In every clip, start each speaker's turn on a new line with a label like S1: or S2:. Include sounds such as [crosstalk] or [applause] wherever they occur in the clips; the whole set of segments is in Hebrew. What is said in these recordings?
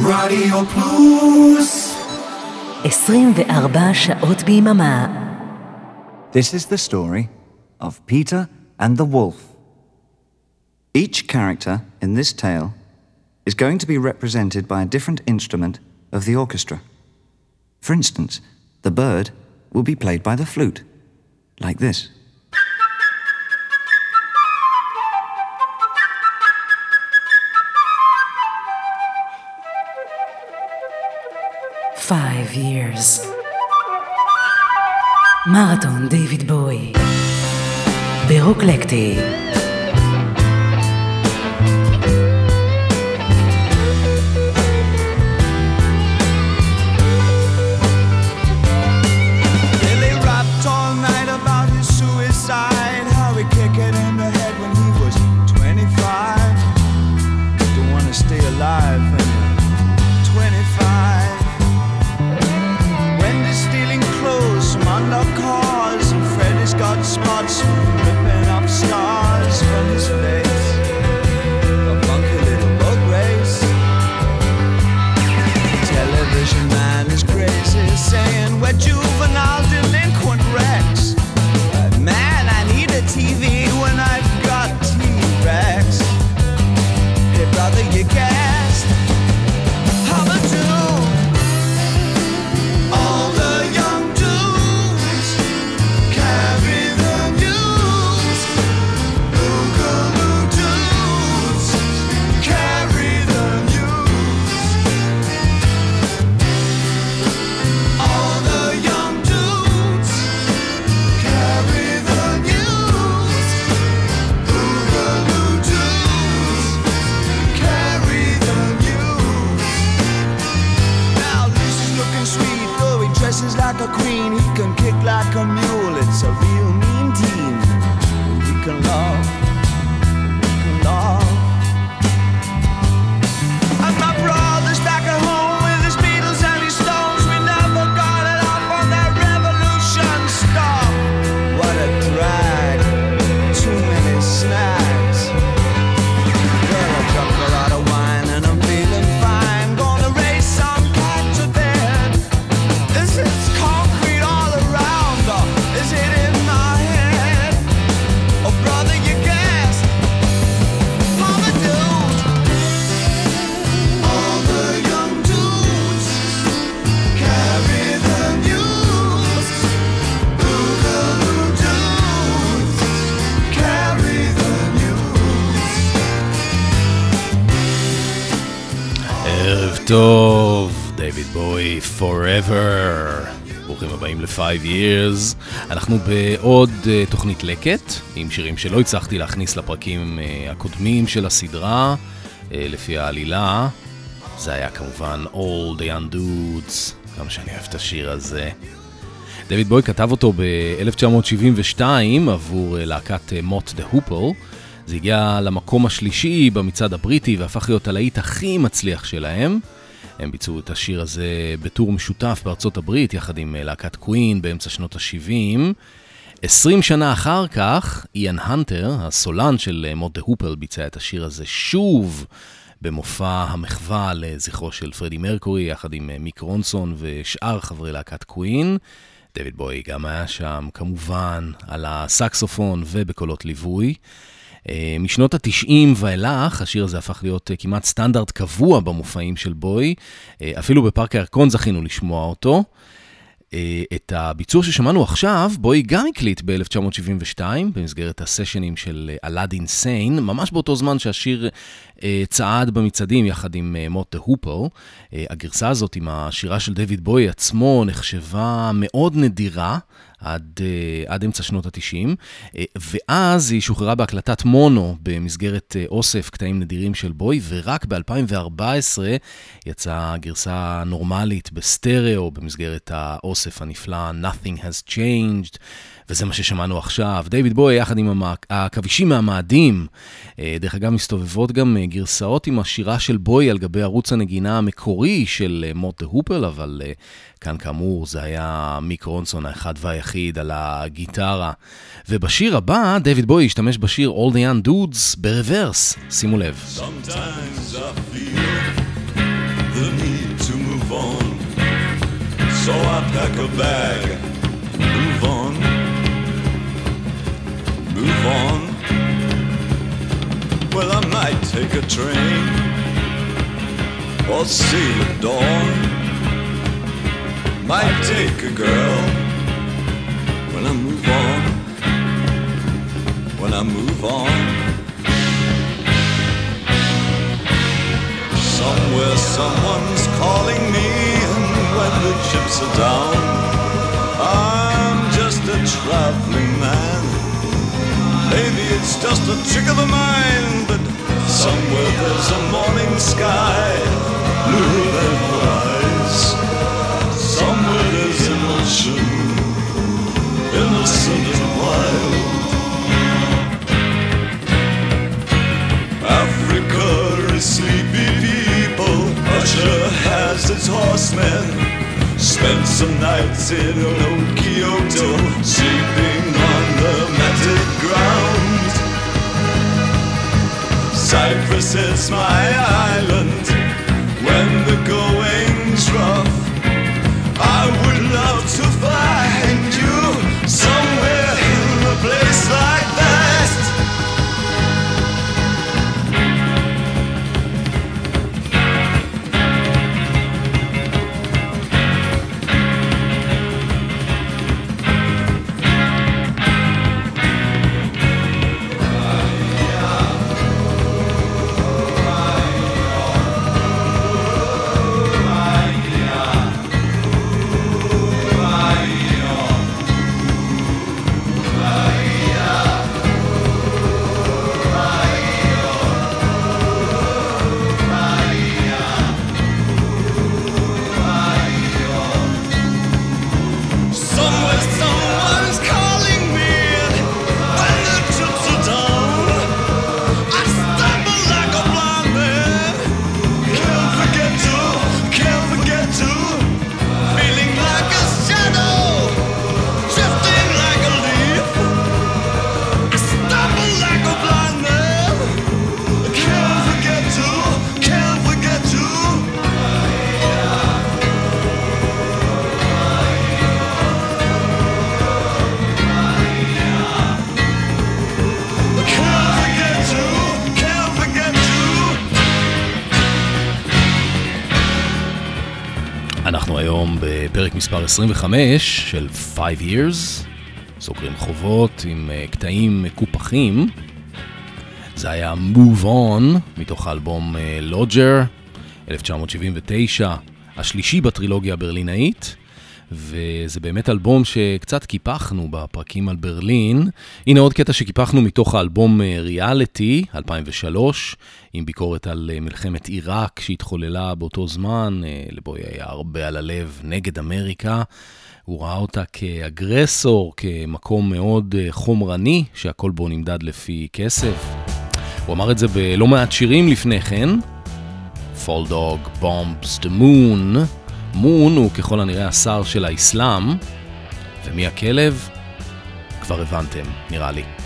S1: רדיו פלוס
S2: 24 שעות ביממה.
S3: This is the story of Peter and the Wolf. Each character in this tale is going to be represented by a different instrument of the orchestra. For instance, the bird will be played by the flute, like this.
S2: Five years. מרתון דיוויד בוי. ברוקלקטי.
S4: Years. אנחנו בעוד uh, תוכנית לקט, עם שירים שלא הצלחתי להכניס לפרקים uh, הקודמים של הסדרה, uh, לפי העלילה. זה היה כמובן All the Young Dudes, כמה שאני אוהב את השיר הזה. דויד בוי כתב אותו ב-1972 עבור אה, להקת מוט דה הופל. זה הגיע למקום השלישי במצעד הבריטי והפך להיות הלהיט הכי מצליח שלהם. הם ביצעו את השיר הזה בטור משותף בארצות הברית יחד עם אה, להקת קווין באמצע שנות ה-70. 20 שנה אחר כך, איאן הנטר, הסולן של אה, מוט דה הופל, ביצע את השיר הזה שוב במופע המחווה לזכרו של פרדי מרקורי, יחד עם אה, מיק רונסון ושאר חברי להקת קווין. דויד בוי גם היה שם, כמובן, על הסקסופון ובקולות ליווי. אה, משנות התשעים ואילך, השיר הזה הפך להיות אה, כמעט סטנדרט קבוע במופעים של בוי. אה, אפילו בפארק הירקון זכינו לשמוע אותו. את הביצוע ששמענו עכשיו, בוי גם הקליט ב-1972, במסגרת הסשנים של אלאדין סיין, ממש באותו זמן שהשיר צעד במצעדים יחד עם אה, מוט דה הופל. אה, הגרסה הזאת עם השירה של דויד בוי עצמו נחשבה מאוד נדירה. עד, עד אמצע שנות ה-90, uh, ואז היא שוחררה בהקלטת מונו במסגרת אוסף קטעים נדירים של בוי, ורק ב-2014 יצאה גרסה נורמלית בסטריאו במסגרת האוסף הנפלא Nothing has changed. וזה מה ששמענו עכשיו. דיוויד בוי יחד עם המק... העכבישים מהמאדים. אה, דרך אגב, מסתובבות גם אה, גרסאות עם השירה של בוי על גבי ערוץ הנגינה המקורי של אה, מוט דה הופל, אבל כאן כאמור זה היה מיק רונסון האחד והיחיד על הגיטרה. ובשיר הבא, דיוויד בוי השתמש בשיר All the Young Dudes ברוורס. שימו לב.
S1: Sometimes I feel the need to move on. So I pack a bag, move on. Well, I might take a train or see the dawn. Might take a girl when I move on. When I move on. Somewhere someone's calling me, and when the chips are down, I'm just a traveling man. Maybe it's just a trick of the mind, but somewhere there's a morning sky, bluer than her eyes. Somewhere there's emotion, innocent and wild. Africa is sleepy people. Russia has its horsemen. Spent some nights in old Kyoto, sleeping the matted ground. Cyprus is my island. When the going's rough, I would love to find you somewhere in a place like
S4: היום בפרק מספר 25 של 5 years, סוגרים חובות עם אה, קטעים מקופחים. זה היה Move On, מתוך האלבום לוג'ר, 1979, השלישי בטרילוגיה הברלינאית, וזה באמת אלבום שקצת קיפחנו בפרקים על ברלין. הנה עוד קטע שקיפחנו מתוך האלבום ריאליטי, 2003, עם ביקורת על אה, מלחמת עיראק שהתחוללה באותו זמן, אה, לבוי היה הרבה על הלב נגד אמריקה. הוא ראה אותה כאגרסור, כמקום מאוד אה, חומרני, שהכל בו נמדד לפי כסף. הוא אמר את זה בלא מעט שירים לפני כן. Fall Dog Bombs the Moon. מון הוא ככל הנראה השר של האסלאם, ומי הכלב? כבר הבנתם, נראה לי.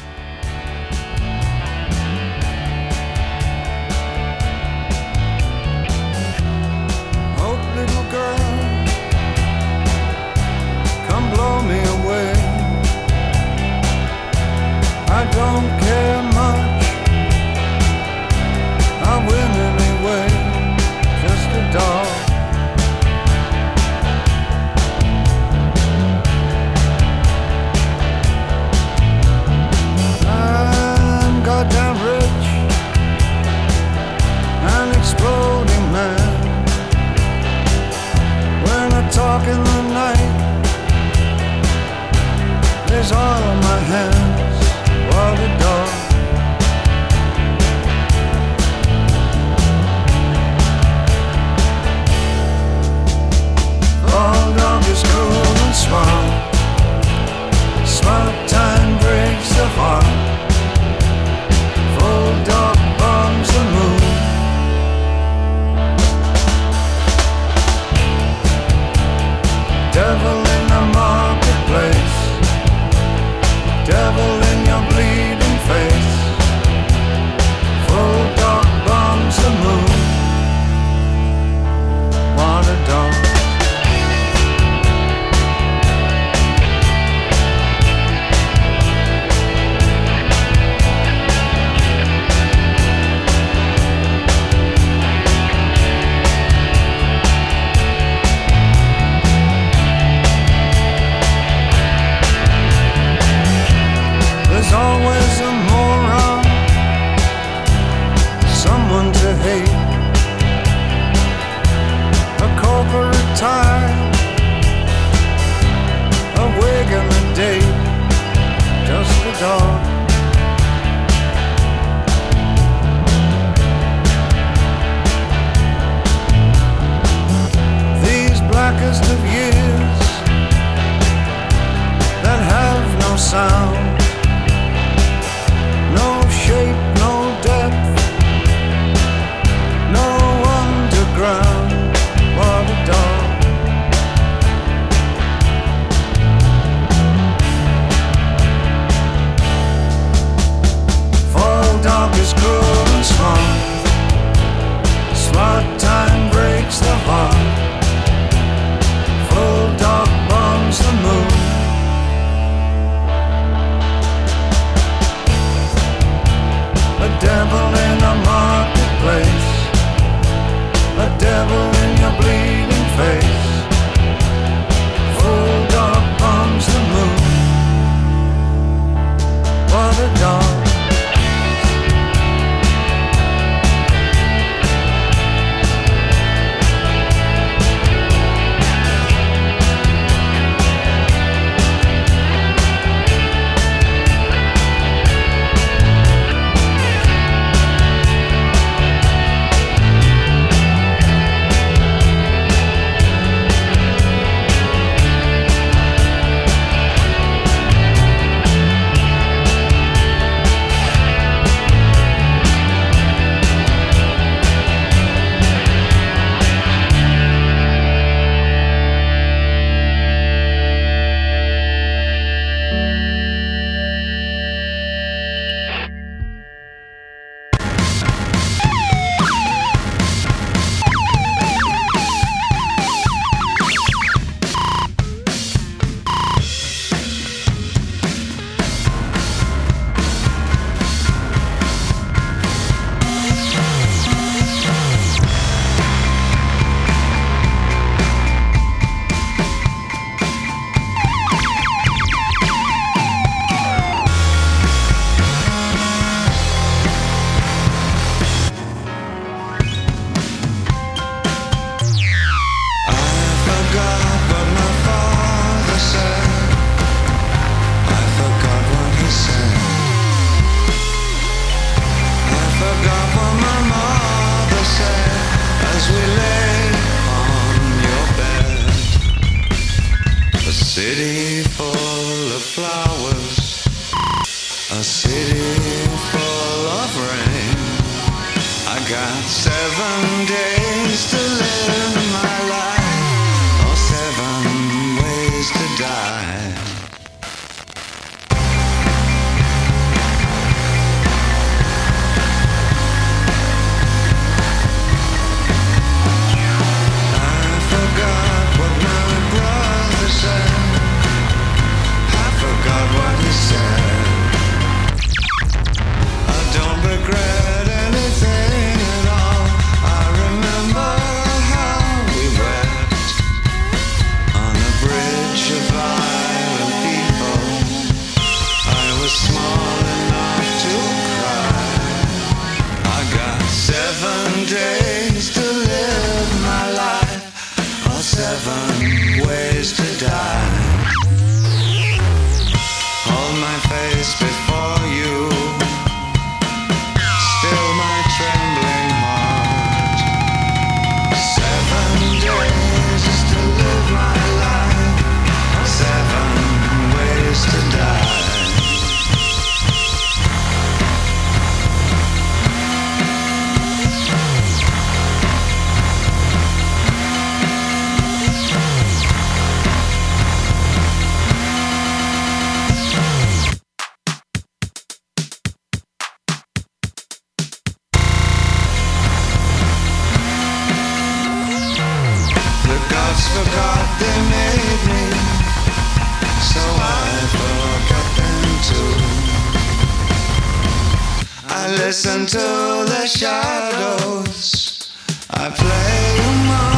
S1: I
S2: listen to the shadows, I play among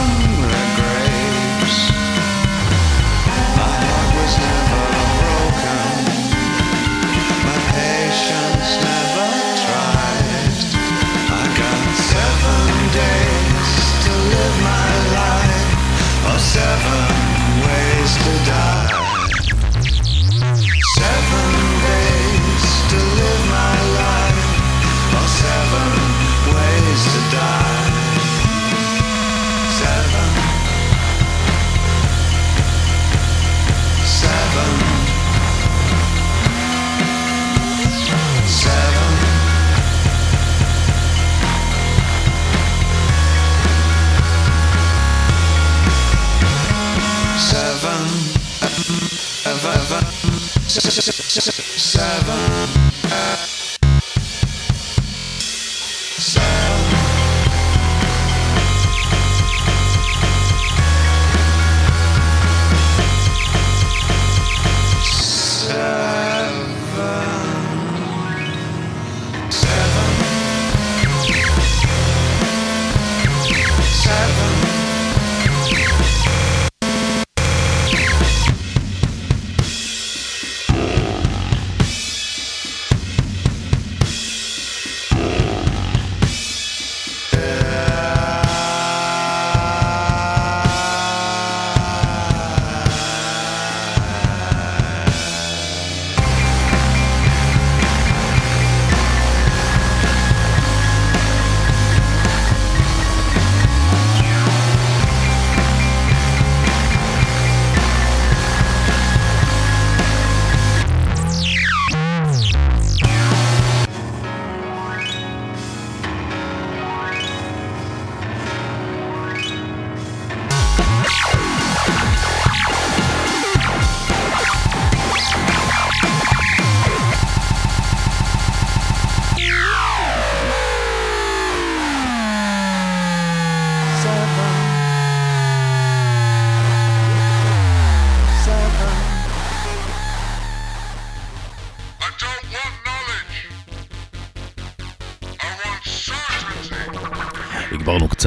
S2: seven,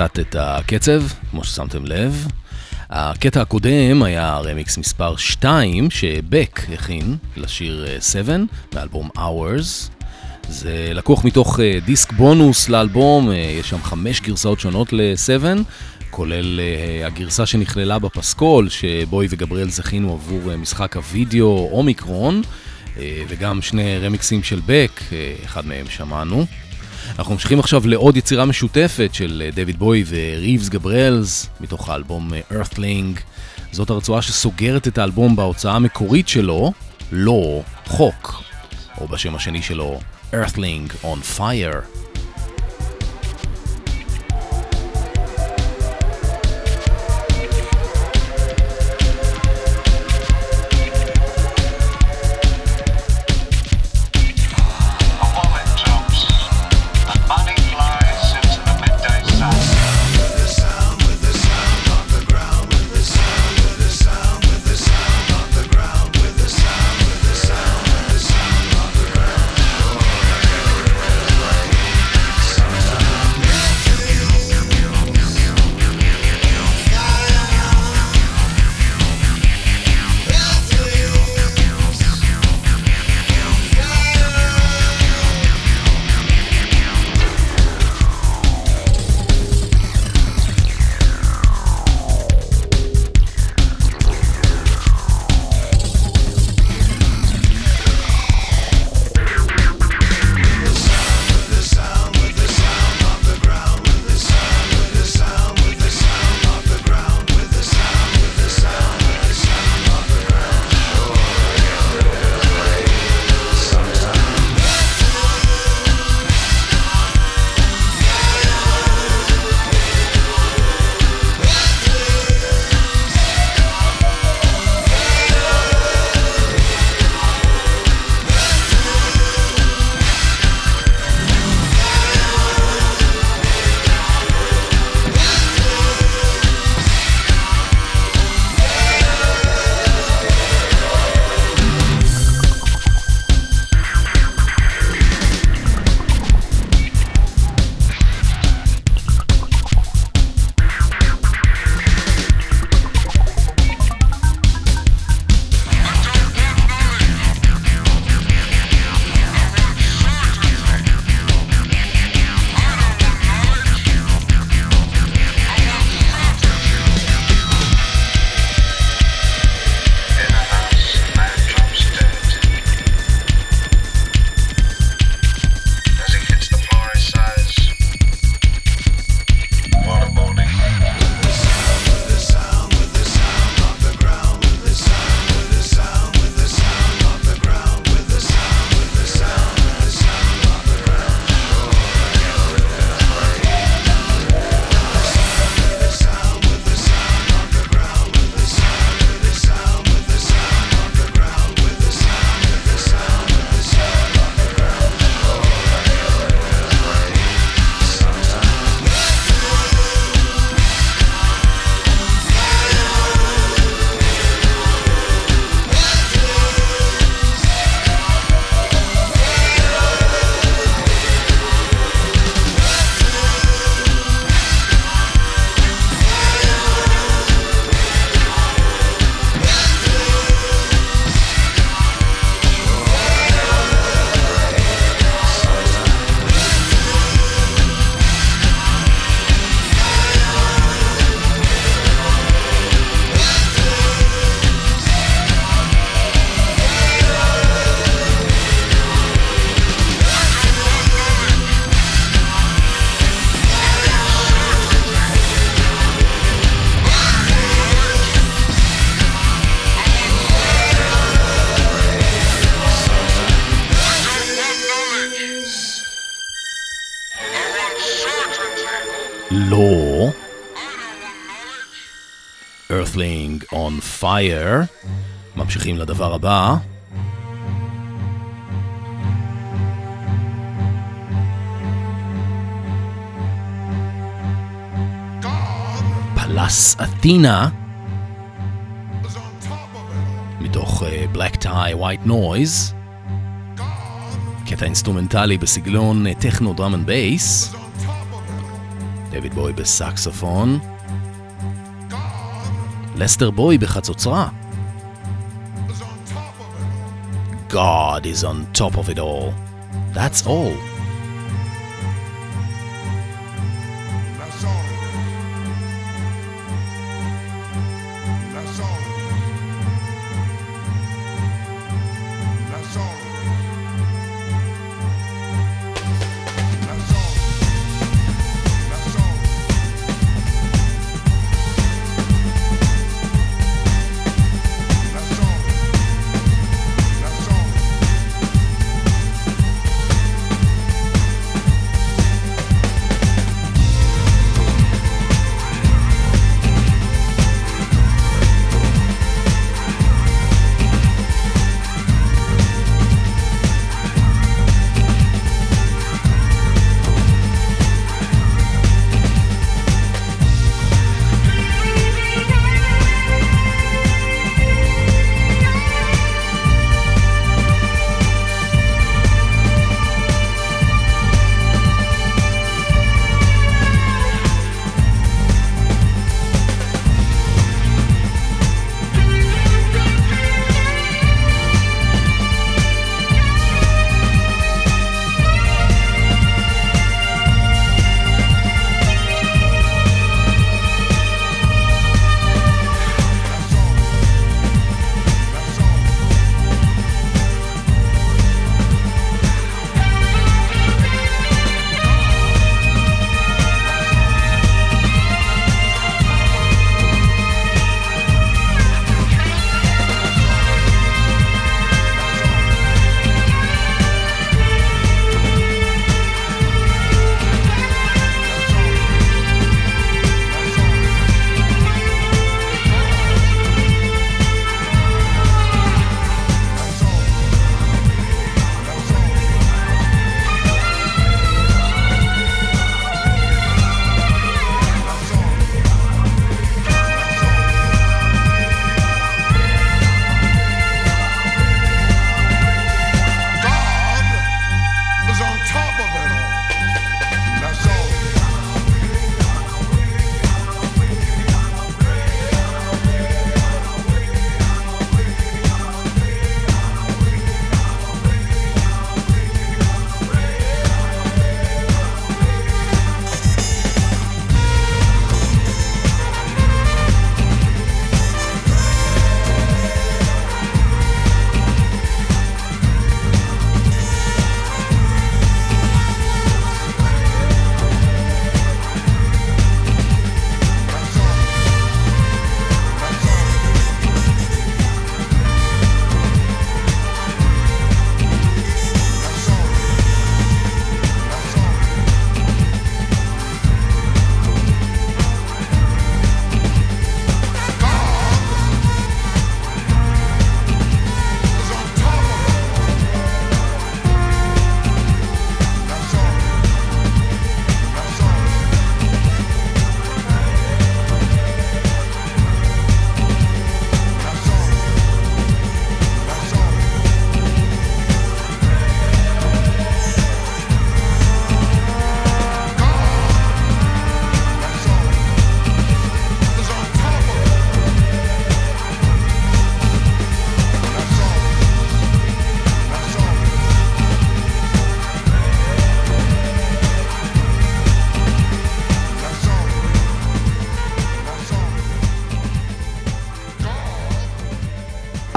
S4: קצת את הקצב, כמו ששמתם לב. הקטע הקודם היה רמיקס מספר 2 שבק הכין לשיר 7 מאלבום Hours. זה לקוח מתוך אה, דיסק בונוס לאלבום, אה, יש שם חמש גרסאות שונות ל-7, כולל אה, הגרסה שנכללה בפסקול, שבוי וגבריאל זכינו עבור אה, משחק הוידאו אומיקרון, אה, וגם שני רמיקסים של בק, אה, אחד מהם שמענו. אנחנו ממשיכים עכשיו לעוד יצירה משותפת של אה, דויד בוי וריבס גבריאלס, מתוך האלבום אה, Earthling. זאת הרצועה שסוגרת את האלבום בהוצאה המקורית שלו, לא חוק, או בשם השני שלו, Earthling on Fire. On fire. ממשיכים לדבר הבא. Pallas Athena. מתוך אה, Black Tie White Noise. קטע אינסטרומנטלי בסגנון אה, טכנו drum and bass. דויד בוי בסקסופון. לסטר בוי בחצוצרה. God is on top of it all. That's all.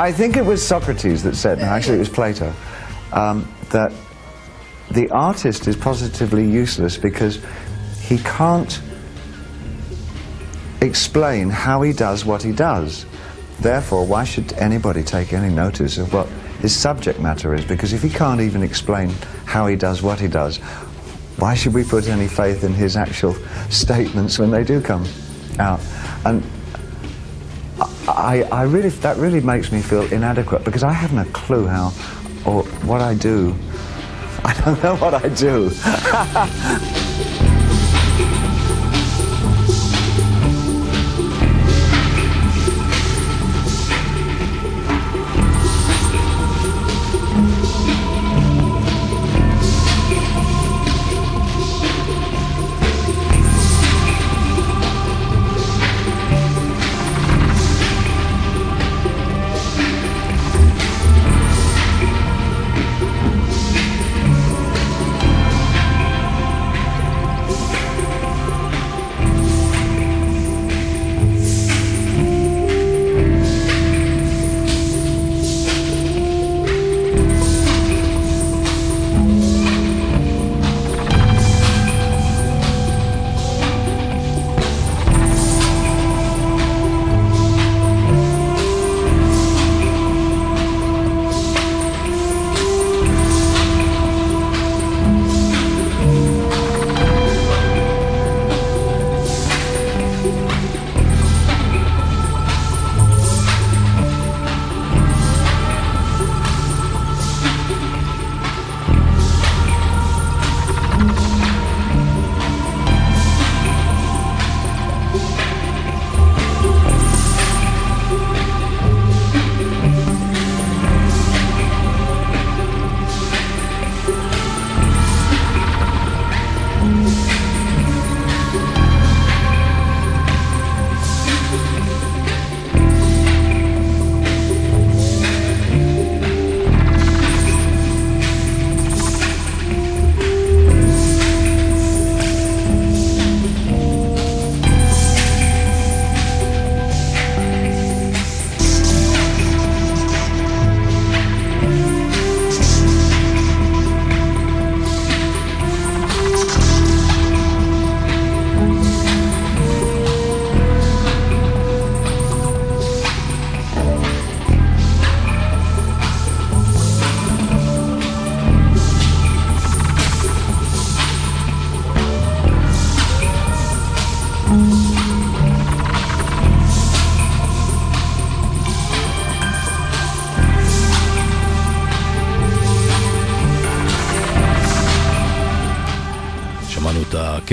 S3: I think it was Socrates that said, no, actually it was Plato, um, that the artist is positively useless because he can't explain how he does what he does. Therefore, why should anybody take any notice of what his subject matter is? Because if he can't even explain how he does what he does, why should we put any faith in his actual statements when they do come out? And I, I really, that really makes me feel inadequate because I haven't a clue how or what I do. [laughs] I don't know what I do. [laughs]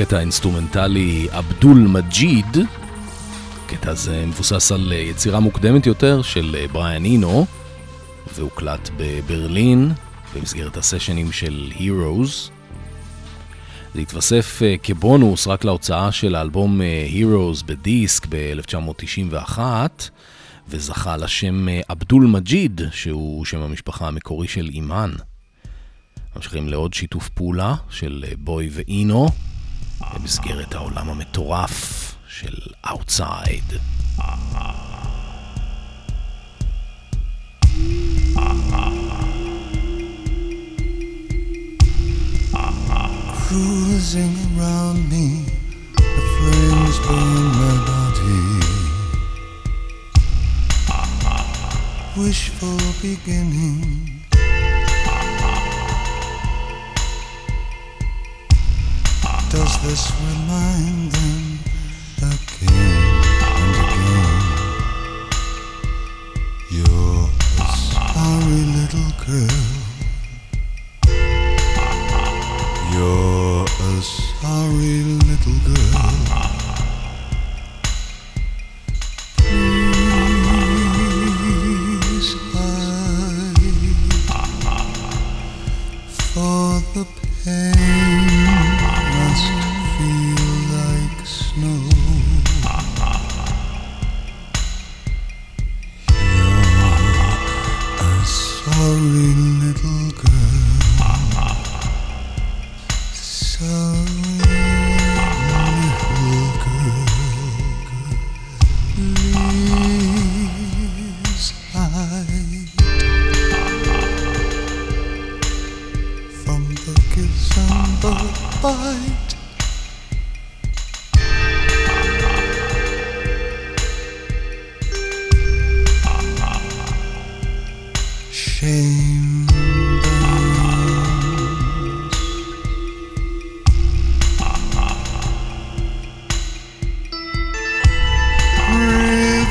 S4: הקטע האינסטרומנטלי אבדול מג'יד. הקטע הזה מבוסס על יצירה מוקדמת יותר של בריאן אינו, והוקלט בברלין במסגרת הסשנים של Heroes. זה התווסף אה, כבונוס רק להוצאה של האלבום אה, Heroes בדיסק ב-1991, וזכה לשם אה, אבדול מג'יד, שהוא שם המשפחה המקורי של אימן. ממשיכים לעוד שיתוף פעולה של בוי ואינו במסגרת העולם המטורף של Outside.
S2: Cruising around me, the flames burn my body. Wishful beginning. Does this remind them again and again? You're a sorry little girl.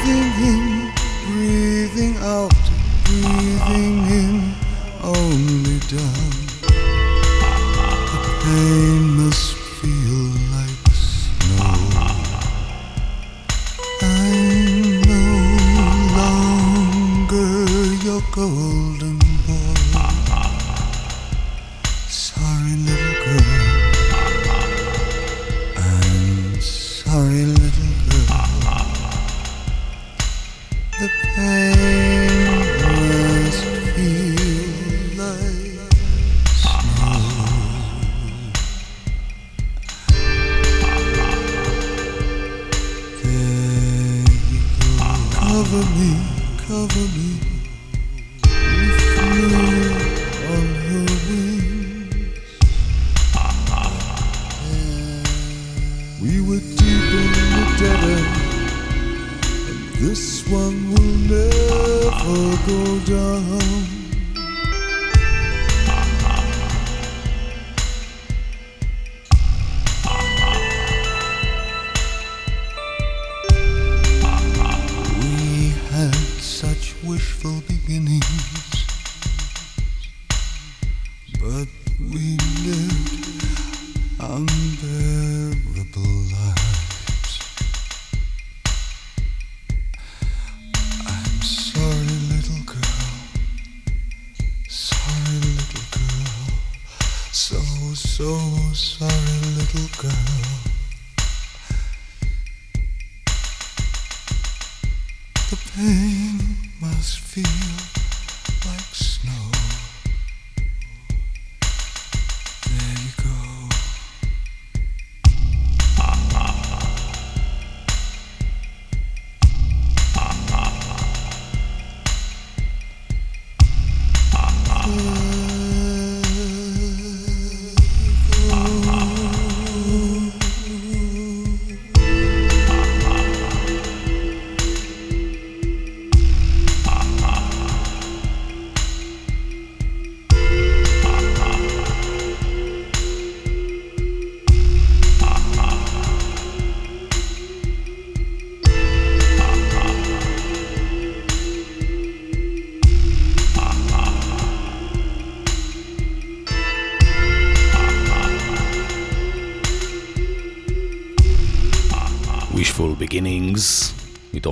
S2: Breathing in, breathing out, breathing in, only down.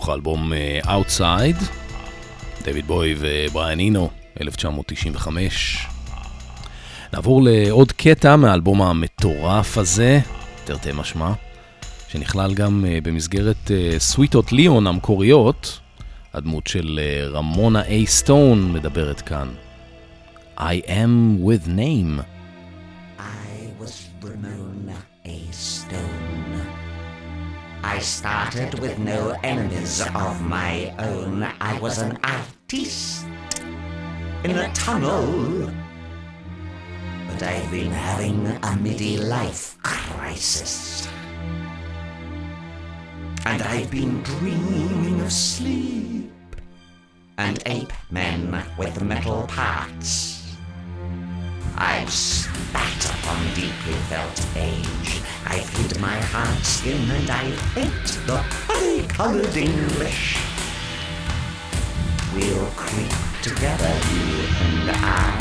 S4: מתוך האלבום אה, Outside, דויד בוי ובריאן אינו, 1995. נעבור לעוד קטע מהאלבום המטורף הזה, תרתי משמע, שנכלל גם אה, במסגרת אה, סוויטות ליאון המקוריות. הדמות של אה, רמונה איי סטון מדברת כאן. I am with name.
S5: I started with no enemies of my own. I was an artist in a tunnel. But I've been having a midi-life crisis. And I've been dreaming of sleep and ape men with metal parts. I've spat upon deeply felt age. I've hid my hard skin and I've ate the honey-colored English. We'll creep together, you and I,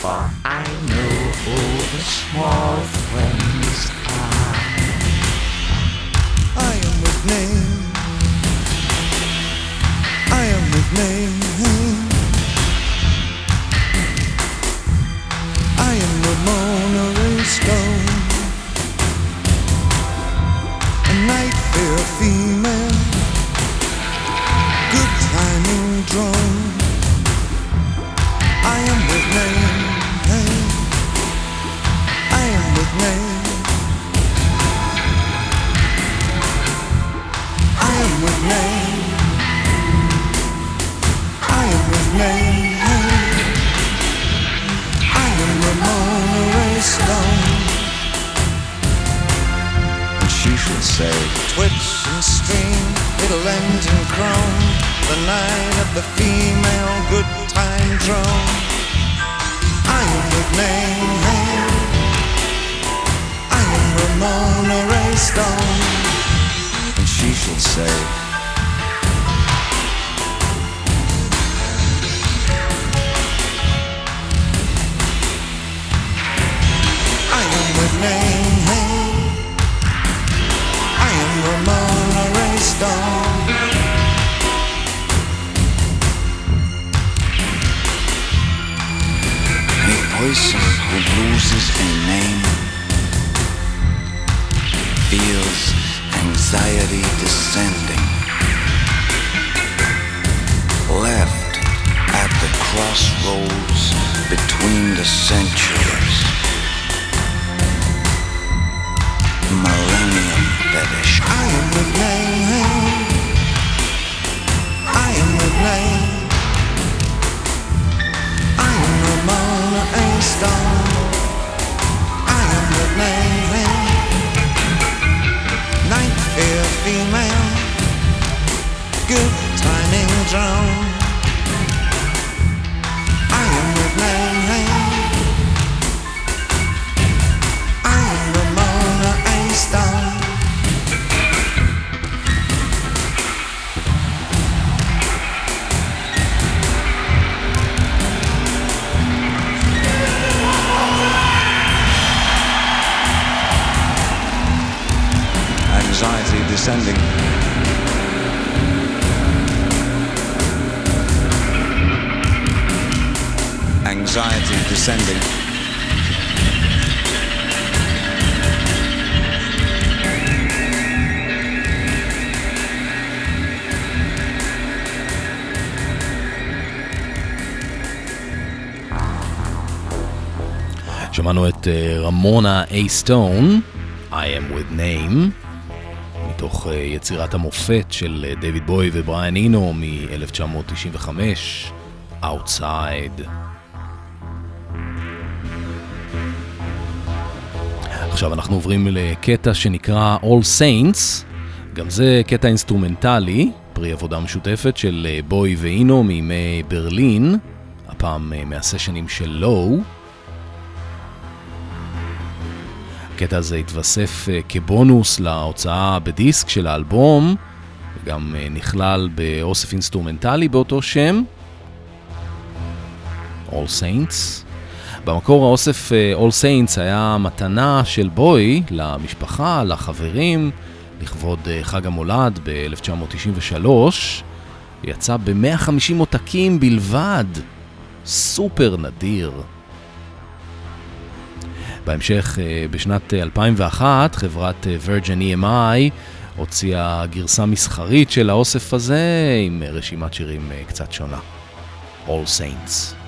S5: for I know who the small friends are.
S2: I am with name. I am with name.
S6: Millennium fetish.
S2: I am name. I am name. I am Ramona A. Stone. I am name. Night female. Good timing drone. Ramona A. Stone,
S4: I am with name, מתוך אה, יצירת המופת של אה, דויד בוי ובריאן אינו מ-1995, Outside. עכשיו אנחנו עוברים לקטע שנקרא All Saints, גם זה קטע אינסטרומנטלי, פרי עבודה משותפת של אה, בוי ואינו מימי ברלין, הפעם מהסשנים של Low. הקטע הזה התווסף אה, כבונוס להוצאה בדיסק של האלבום, וגם אה, נכלל באוסף אינסטרומנטלי באותו שם, All Saints. במקור האוסף אה, All Saints היה מתנה של בוי למשפחה, לחברים, לכבוד חג המולד ב-1993. יצא ב-150 עותקים בלבד, סופר נדיר. בהמשך, אה, בשנת אה, 2001, חברת אה, Virgin EMI הוציאה גרסה מסחרית של האוסף הזה עם אה, רשימת שירים אה, קצת שונה. All Saints.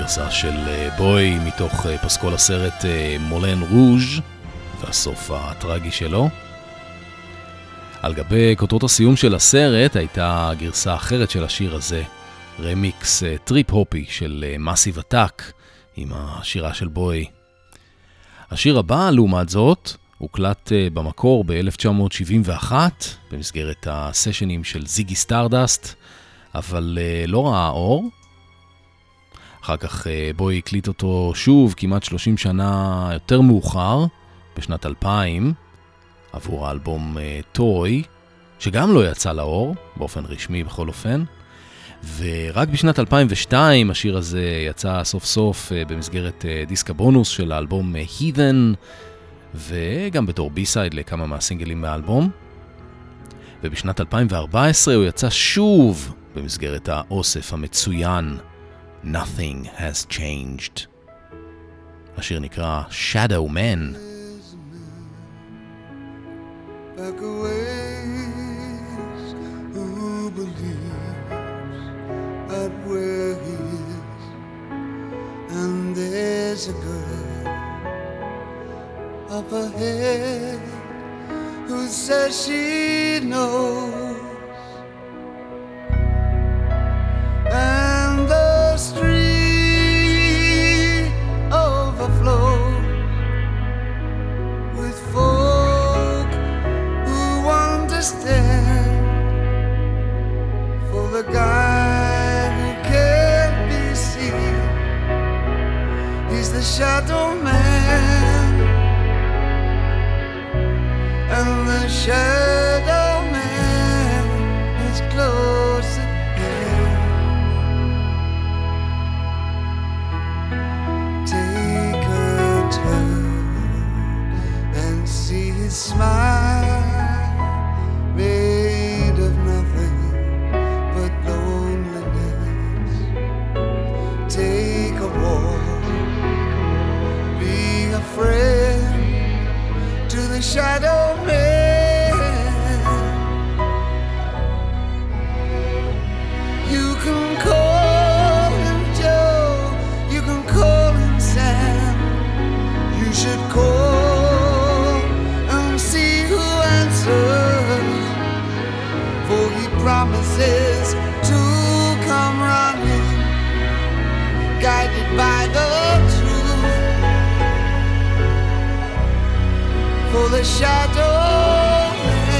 S4: הגרסה של אה, בוי מתוך אה, פסקול הסרט אה, מולן רוז' והסוף הטרגי שלו. על גבי כותרות הסיום של הסרט הייתה גרסה אחרת של השיר הזה, רמיקס טריפ הופי של Massive Attack עם השירה של בוי. השיר הבא, לעומת זאת, הוקלט במקור ב-1971 במסגרת הסשנים של זיגי סטארדסט, אבל לא ראה אור. אחר כך אה, בוי הקליט אותו שוב כמעט 30 שנה יותר מאוחר, בשנת 2000, עבור האלבום אה, Toy, שגם לא יצא לאור, באופן רשמי בכל אופן. ורק בשנת 2002 השיר הזה יצא סוף סוף אה, במסגרת דיסק הבונוס של האלבום Heathen, וגם בתור B-side לכמה מהסינגלים מהאלבום. ובשנת 2014 הוא יצא שוב במסגרת האוסף המצוין Nothing has changed. השיר נקרא Shadow Man.
S2: back a ways who believes that where he is and there's a girl up ahead who says she knows Guy who can't be seen. He's the shadow man, and the shadow man is close at hand. Take a turn and see his smile shadow man. You can call him Joe, you can call him Sam. You should call and see who answers. For he promises to come running, guided by the the shadow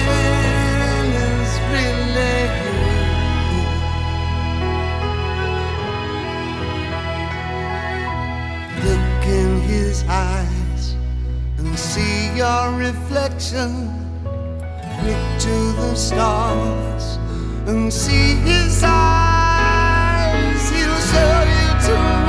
S2: man is really Look in his eyes and see your reflection. Look to the stars and see his eyes. He'll show you too.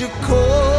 S2: you
S4: call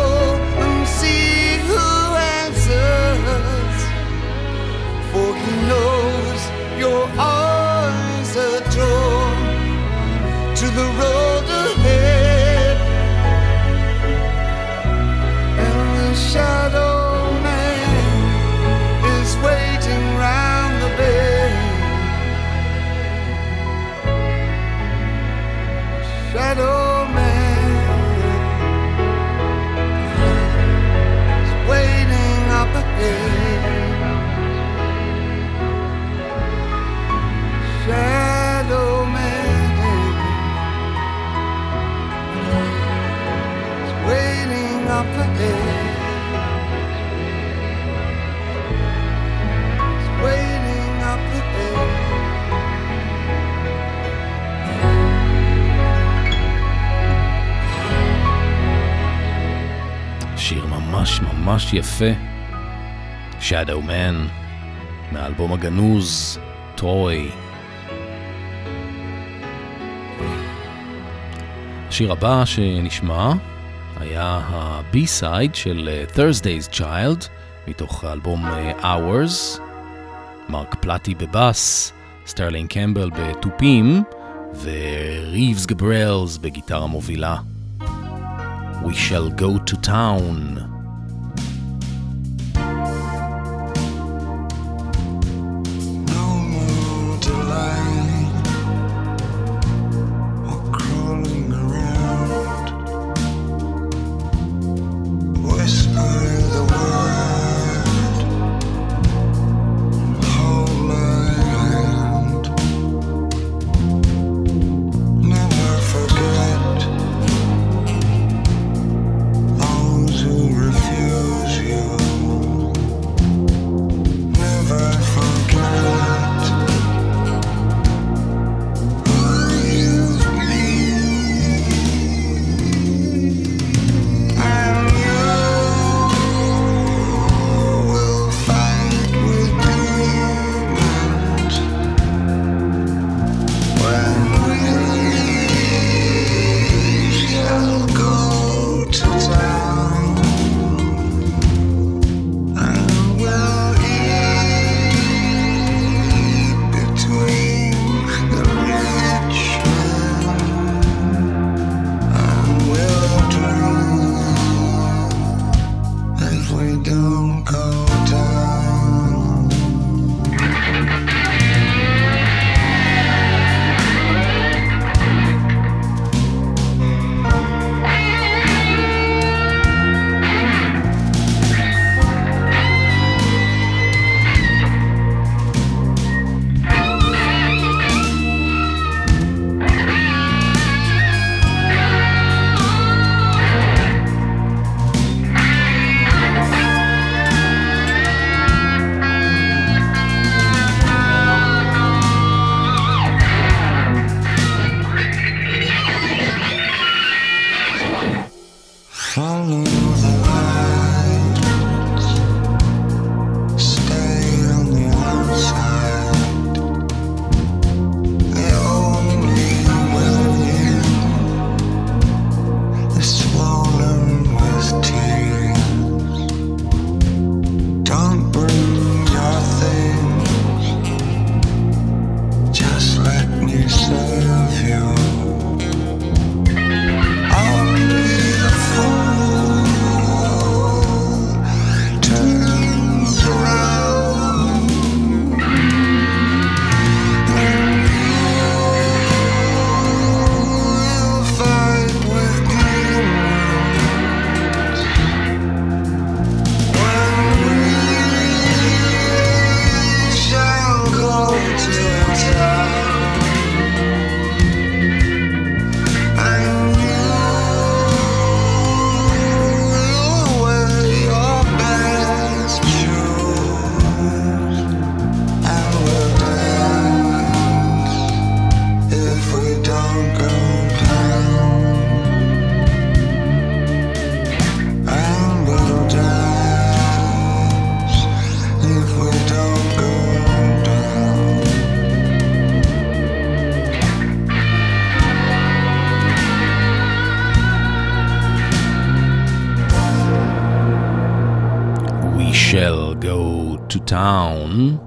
S4: ממש ממש יפה. Shadow Man, מהאלבום הגנוז, טרוי. השיר הבא שנשמע היה ה-B-side של אה, Thursday's Child, מתוך האלבום אה, Hours, מרק פלטי בבאס, סטרלין קמבל בתופים, וריבס גבריאלס בגיטרה מובילה. We shall go to town.
S1: to
S4: Town,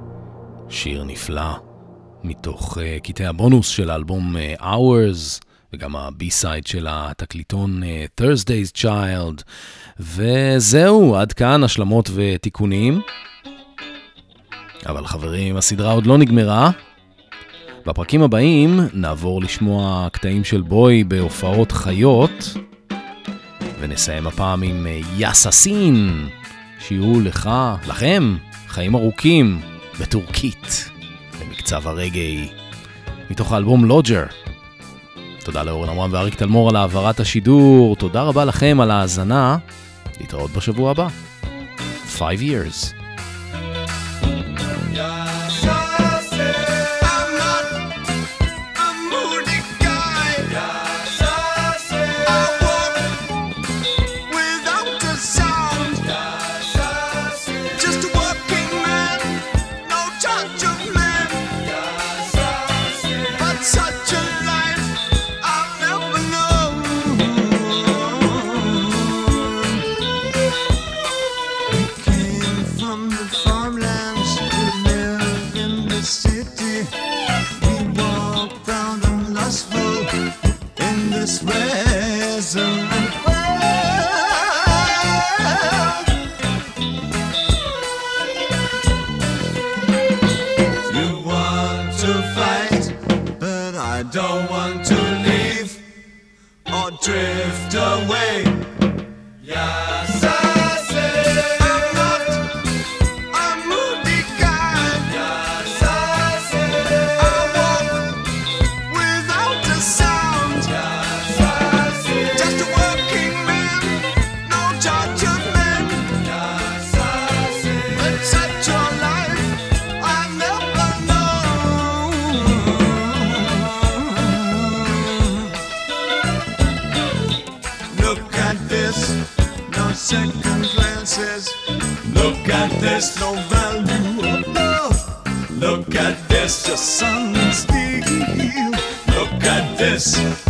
S4: שיר נפלא מתוך uh, קטעי הבונוס של האלבום uh, Hours, וגם הבי-סייד של התקליטון uh, Thursday's Child. וזהו, עד כאן השלמות ותיקונים. אבל חברים, הסדרה עוד לא נגמרה. בפרקים הבאים נעבור לשמוע קטעים של בוי בהופעות חיות, ונסיים הפעם עם יאססין, שיהיו לך, לכם, חיים ארוכים בטורקית, במקצב הרגעי, מתוך האלבום לוג'ר. תודה לאורן עמרם ואריק תלמור על העברת השידור, תודה רבה לכם על ההאזנה, להתראות בשבוע הבא. 5 years.
S2: thank you no one to leave or drift away. there's no value of love. Look at this, your son is still. Look at this.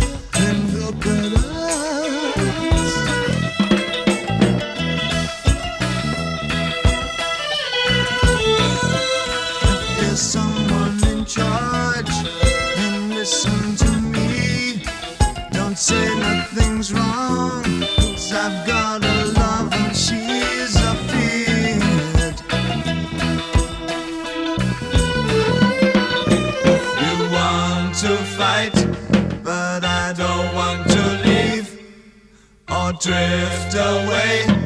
S2: drift away.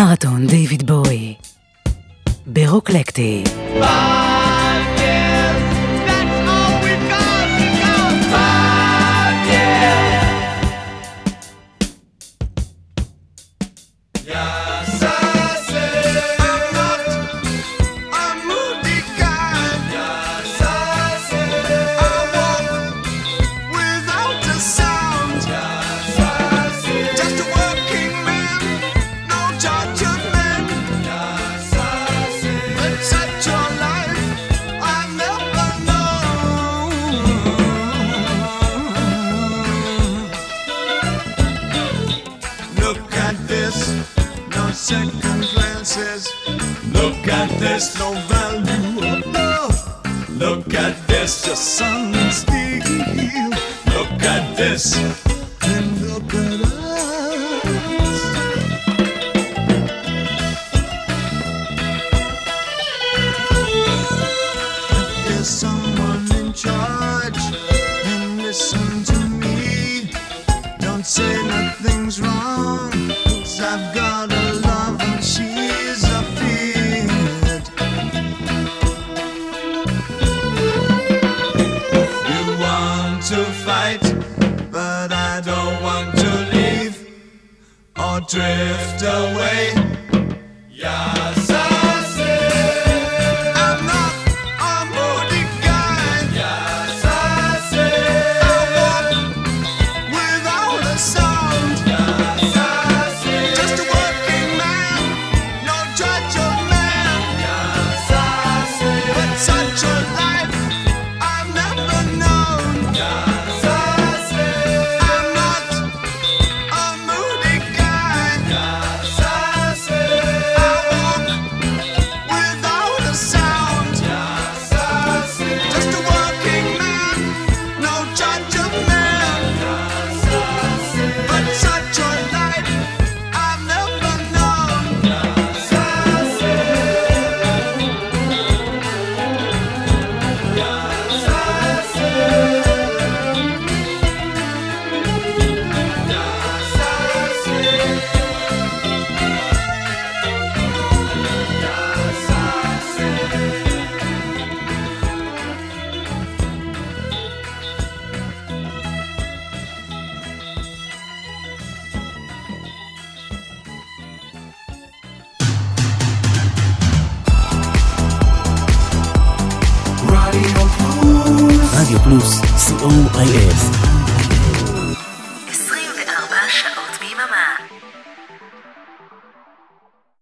S7: מרתון דיוויד בואי ברוקלקטי.
S2: ביי! charge and listen to me. Don't say nothing's wrong, cause I've got a love and she's a afraid. You want to fight, but I don't want to leave or drift away.